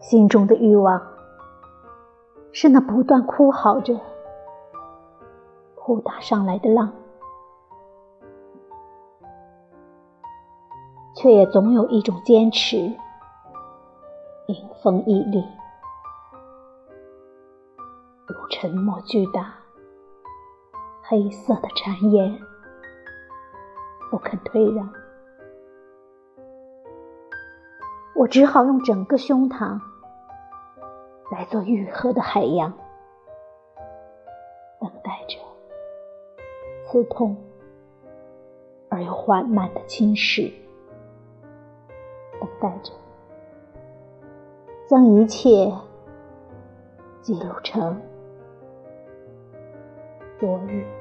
心中的欲望是那不断哭嚎着扑打上来的浪，却也总有一种坚持迎风屹立，如沉默巨大黑色的谗言，不肯退让。我只好用整个胸膛来做愈合的海洋，等待着刺痛而又缓慢的侵蚀，等待着将一切记录成昨日。